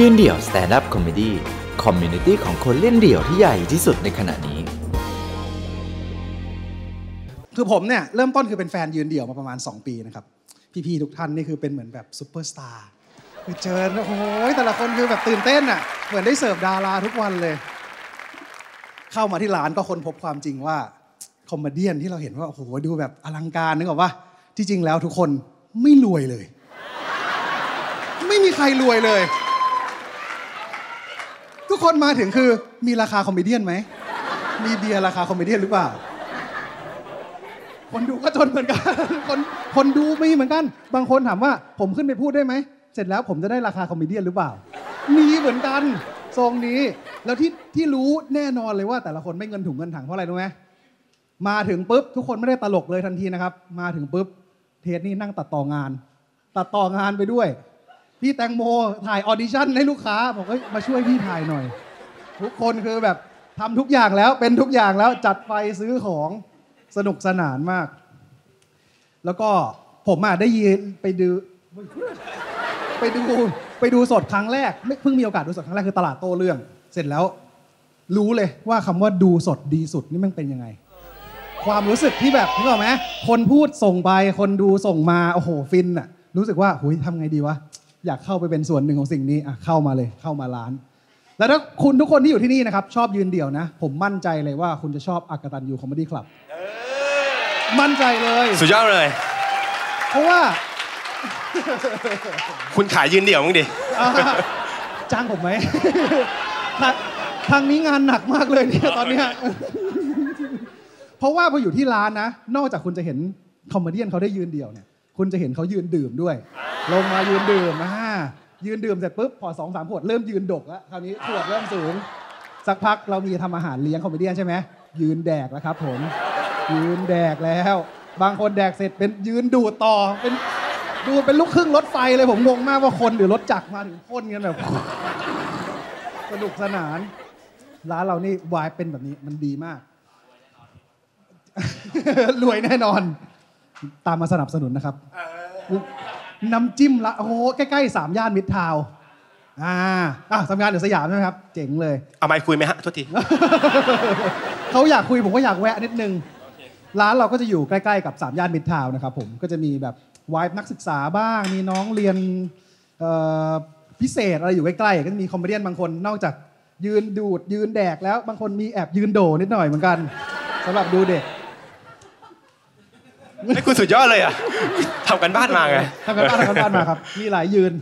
ยืนเดี่ยว stand-up comedy community ของคนเล่นเดี่ยวที่ใหญ่ที่สุดในขณะนี้ คือผมเนี่ยเริ่มต้นคือเป็นแฟนยืนเดี่ยวมาประมาณ 2 ปีนะครับ พี่ๆทุกท่านนี่คือเป็นเหมือนแบบซูเปอร์สตาร์คือเจอโอ้โหแต่ละคนคือแบบตื่นเต้นอะเหมือนได้เสิร์ฟดาราทุกวันเลย เข้ามาที่ร้านก็ค้นพบความจริงว่า comedian ที่เราเห็นว่าโอ้โหดูแบบอลังการนึกออกว่าที่จริงแล้วทุกคนไม่รวยเลย ไม่มีใครรวยเลย ทุกคนมาถึงคือมีราคา comedian ไหม มีเบียร์ราคา comedian หรือเปล่า คนดูก็จนเหมือนกัน คนคนดูมีเหมือนกัน บางคนถามว่าผมขึ้นไปพูดได้ไหม เสร็จแล้วผมจะได้ราคา comedian หรือเปล่า มีเหมือนกันทรงนี้ แล้วที่ที่รู้แน่นอนเลยว่าแต่ละคนไม่เงินถุงเงินถังเพราะอะไรรู้ไหมมาถึงปุ๊บทุกคนไม่ได้ตลกเลยทันทีนะครับ มาถึงปุ๊บเทสนี่นั่งตัดต่องาน ตัดต่องานไปด้วย พี่แตงโมถ่าย audition ให้ลูกค้าบอกเอ้ยมาช่วยพี่ถ่ายหน่อย ทุกคนคือแบบทำทุกอย่างแล้วเป็นทุกอย่างแล้วจัดไฟซื้อของสนุกสนานมาก แล้วก็ผมอะได้ยินไปดูไปดูไปดูสดครั้งแรกไม่เพิ่งมีโอกาสดูสดครั้งแรกคือตลาดโต้เรื่อง เสร็จแล้ว รู้เลยว่าคำว่าดูสดดีสุดนี่มันเป็นยังไง ความรู้สึกที่แบบนึกออกไหมคนพูดส่งไปคนดูส่งมาโอ้โหฟินอะรู้สึกว่าหุยทำไงดีวะ อยากเข้าไปเป็นส่วนหนึ่งของสิ่งนี้อะเข้ามาเลยเข้ามาร้าน แล้วถ้าคุณทุกคนที่อยู่ที่นี่นะครับ ชอบยืนเดี่ยวนะ ผมมั่นใจเลยว่าคุณจะชอบอกตัญญู comedy club มั่นใจเลย สุดยอดเลย เพราะว่า คุณขายยืนเดี่ยวมั้งดิอ่าจ้างผมไหมทางทางนี้งานหนักมากเลยเนี่ยตอนเนี้ยเพราะว่าพออยู่ที่ร้านนะ นอกจากคุณจะเห็น comedian เขาได้ยืนเดี่ยวเนี่ย คุณจะเห็นเขายืนดื่มด้วย ลงมายืนดื่มอ่ายืนดื่มเสร็จปุ๊บพอสองสามขวดเริ่มยืนดกแล้วคราวนี้ขวดเริ่มสูง สักพักเรามีทำอาหารเลี้ยง comedian ใช่ไหมยืนแดกแล้วครับผม ยืนแดกแล้ว บางคนแดกเสร็จเป็นยืนดูดต่อเป็นดูดเป็นลูกครึ่งรถไฟเลยผมงงมากว่าคนหรือรถจักรมาถึงพ่นกันแบบสนุกสนาน ร้านเรานี่วายเป็นแบบนี้มันดีมาก รวยแน่นอน ตามมาสนับสนุนนะครับ น้ำจิ้มละโอ้โหใกล้ๆสามย่านมิตรทาวน์อ่าอะทำงานอยู่สยามใช่ไหมครับ เจ๋งเลย เอาไมค์คุยไหมฮะโทษที เขาอยากคุยผมก็อยากแวะนิดนึง ร้านเราก็จะอยู่ใกล้ ๆ กับสามย่านมิตรทาวน์นะครับผมก็จะมีแบบวายนักศึกษาบ้าง มีน้องเรียนเอ่อพิเศษอะไรอยู่ใกล้ๆก็จะมีคอมเมเดี้บางคนนอกจากยืนดูดยืนแดกแล้วบางคนมีแอบยืนโดนิดหน่อยเหมือนกันสำหรับดูเด็กให้คุณสุดยอดเลยอะ ทำกันบ้านมาไงทำกันบ้านทำกันบ้านมาครับ มีหลายยืน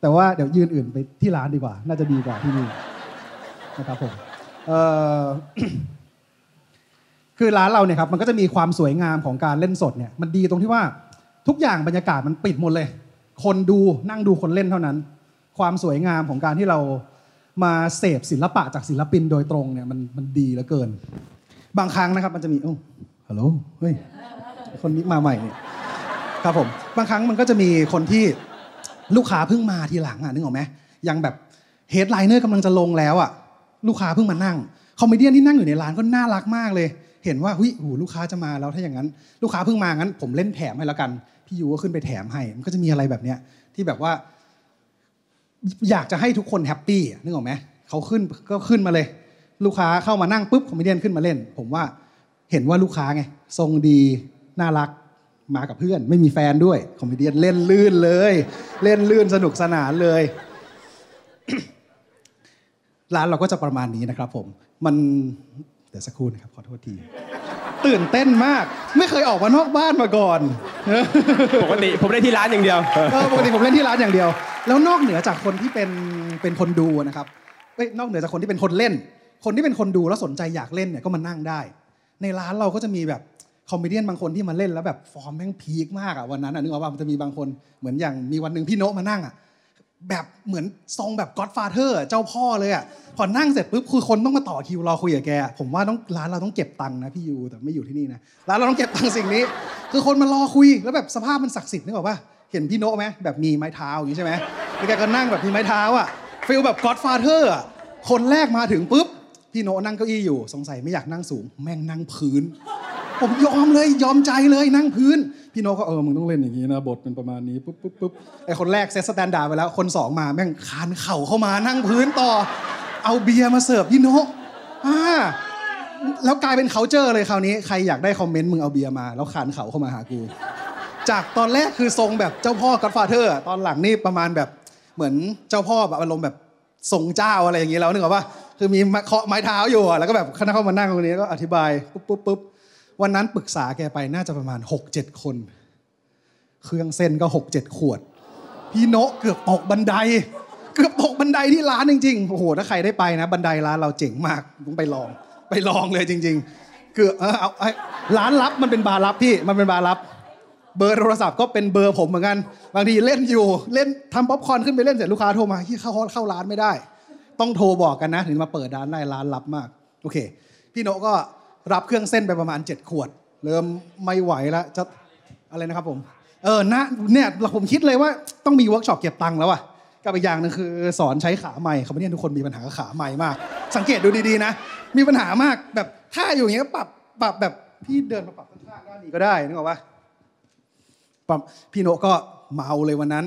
แต่ว่าเดี๋ยวยืนอื่นไปที่ร้านดีกว่า น่าจะดีกว่าที่นี่นะครับผมเอ่อคือร้านเราเนี่ยครับมันก็จะมีความสวยงามของการเล่นสดเนี่ยมันดีตรงที่ว่าทุกอย่างบรรยากาศมันปิดหมดเลย คนดูนั่งดูคนเล่นเท่านั้น ความสวยงามของการที่เรามาเสพศิลปะจากศิลปินโดยตรงเนี่ยมันมันดีเหลือเกิน บางครั้งนะครับ มันจะมีโอ้ฮัลโหลเฮ้ยคนนี้มาใหม่เนี่ย ครับผมบางครั้งมันก็จะมีคนที่ลูกค้าเพิ่งมาทีหลังอะนึกออกไหมยังแบบ headliner กำลังจะลงแล้วอะลูกค้าเพิ่งมานั่ง comedian ที่นั่งอยู่ในร้านก็น่ารักมากเลย เห็นว่าหุยโอ้โหลูกค้าจะมาแล้วถ้าอย่างนั้น ลูกค้าเพิ่งมางั้น ผมเล่นแถมให้แล้วกันพี่ยูก็ขึ้นไปแถมให้ มันก็จะมีอะไรแบบเนี้ยที่แบบว่า อยากจะให้ทุกคน happy นึกออกไหมเขาขึ้นก็ขึ้นมาเลย ลูกค้าเข้ามานั่งปุ๊บ comedian ขึ้นมาเล่น ผมว่าเห็นว่าลูกค้าไงทรงดีน่ารัก มากับเพื่อนไม่มีแฟนด้วย คอมเมเดี้เล่นลื่นเลย เล่นลื่นสนุกสนานเลย ร้านเราก็จะประมาณนี้นะครับ ผมมันเดี๋ยวสักครู่นะครับขอโทษที ตื่นเต้นมาก ไม่เคยออกมานอกบ้านมาก่อนปกติผมได้ที่ร้านอย่างเดียวเออปกติผมเล่นที่ร้านอย่างเดียว แล้วนอกเหนือจากคนที่เป็นเป็นคนดูนะครับเอ้ยนอกเหนือจากคนที่เป็นคนเล่น คนที่เป็นคนดูแล้วสนใจอยากเล่นเนี่ยก็มานั่งได้ ในร้านเราก็จะมีแบบ comedian บางคนที่มาเล่นแล้วแบบฟอร์มแม่ง peak มากอะวันนั้นอะนึกออกว่ามันจะมีบางคนเหมือนอย่างมีวันหนึ่งพี่โนะมานั่งอะแบบเหมือนทรงแบบ godfather เจ้าพ่อเลยอะพอนั่งเสร็จปุ๊บคือคนต้องมาต่อคิวรอคุยกับแก ผมว่าต้องร้านเราต้องเก็บตังค์นะพี่ยูแต่ไม่อยู่ที่นี่นะร้านเราต้องเก็บตังค์สิ่งนี้ คือคนมารอคุยแล้วแบบสภาพมันศักดิ์สิทธิ์นึกออกปะเห็นพี่โนะไหมแบบมีไม้เท้าอย่างนี้ใช่ไหมแล้วแกก็นั่งแบบมีไม้เท้าอะ feel แบบ godfatherคนแรกมาถึงปุ๊บพี่โนะนั่งเก้าอี้อยู่สงสัยไม่อยากนั่งสูง แม่งนั่งพื้น ผมยอมเลยยอมใจเลยนั่งพื้น พี่โนก็เออมึงต้องเล่นอย่างนี้นะบทเป็นประมาณนี้ปุ๊บปุ๊บปุ๊บไอคนแรก set standard ไปแล้วคนสองมาแม่งคลานเข่าเข้ามานั่งพื้นต่อ เอาเบียร์มาเสิร์ฟพี่โนอ่าแล้วกลายเป็น c u เจอร์เลยคราวนี้ใครอยากได้ comment มึงเอาเบียร์มาแล้วคลานเข่าเข้ามาหากู จากตอนแรกคือทรงแบบเจ้าพ่อก็ d ฟาเธอร์ตอนหลังนี่ประมาณแบบเหมือนเจ้าพ่อแบบอารมณ์แบบทรงเจ้าอะไรอย่างนี้แล้วนึกออกปะคือมีเคาะไม้เท้าอยู่อะแล้วก็แบบคณะเข้ามานั่งตรงนี้ก็อธิบายปุ๊บปุ๊บปุ๊บ วันนั้นปรึกษาแกไปน่าจะประมาณ 6 7 คน เครื่องเส้นก็ 6 7 ขวด พี่โนะเกือบตกบันได เกือบตกบันไดที่ร้านจริงๆ โอ้โห ถ้าใครได้ไปนะ บันไดร้านเราเจ๋งมากต้องไปลอง ไปลองเลยจริงๆคือบเออเอาไอ้ร้านลับมันเป็นบาร์ลับพี่มันเป็นบาร์ลับ เบอร์โทรศัพท์ก็เป็นเบอร์ผมเหมือนกัน บางทีเล่นอยู่เล่นทำป๊อปคอร์นขึ้นไปเล่นเสร็จลูกค้าโทรมาที่เข้าเข้าร้านไม่ได้ ต้องโทรบอกกันนะถึงมาเปิดร้านได้ร้านลับมากโอเค พี่โนะก็ รับเครื่องเซ่นไปประมาณ 7 ขวด เริ่มไม่ไหวแล้วจะอะไรนะครับผม เออนะเนี่ยผมคิดเลยว่าต้องมีเวิร์กช็อปเก็บตังค์แล้วอะกับอีกอย่างนึงคือสอนใช้ขาไมค์เขาไม่เนี่ยทุกคนมีปัญหาขาไมค์มาก สังเกตดูดีๆนะ มีปัญหามากแบบถ้าอยู่อย่างเงี้ยปรับปรับแบบพี่เดินมาปรับข้างๆด้านนี้ก็ได้นึกออกปะปั๊มพี่โนก็เมาเลยวันนั้น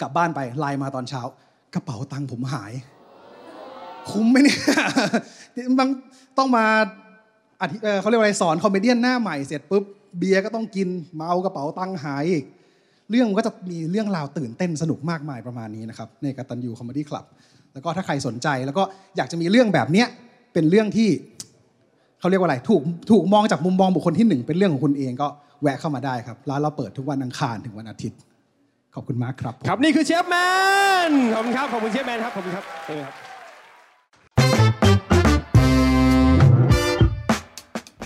กลับบ้านไปไลน์มาตอนเช้า กระเป๋าตังค์ผมหาย คุ้มไหมเนี่ยบางต้องมา เขาเรียกว่าอะไรสอน comedian หน้าใหม่เสร็จปุ๊บเบียร์ก็ต้องกินเมากระเป๋าตังค์หายอีกเรื่องมันก็จะมีเรื่องราวตื่นเต้นสนุกมากมายประมาณนี้นะครับในอกตัญญู comedy clubแล้วก็ถ้าใครสนใจแล้วก็อยากจะมีเรื่องแบบเนี้ยเป็นเรื่องที่เขาเรียกว่าอะไรถูกถูกมองจากมุมมองบุคคลที่หนึ่งเป็นเรื่องของคุณเองก็แวะเข้ามาได้ครับร้านเราเปิดทุกวันอังคารถึงวันอาทิตย์ ขอบคุณมากครับ ครับนี่คือเชฟแมนขอบคุณครับขอบคุณเชฟแมนครับขอบคุณครับเชิญครับ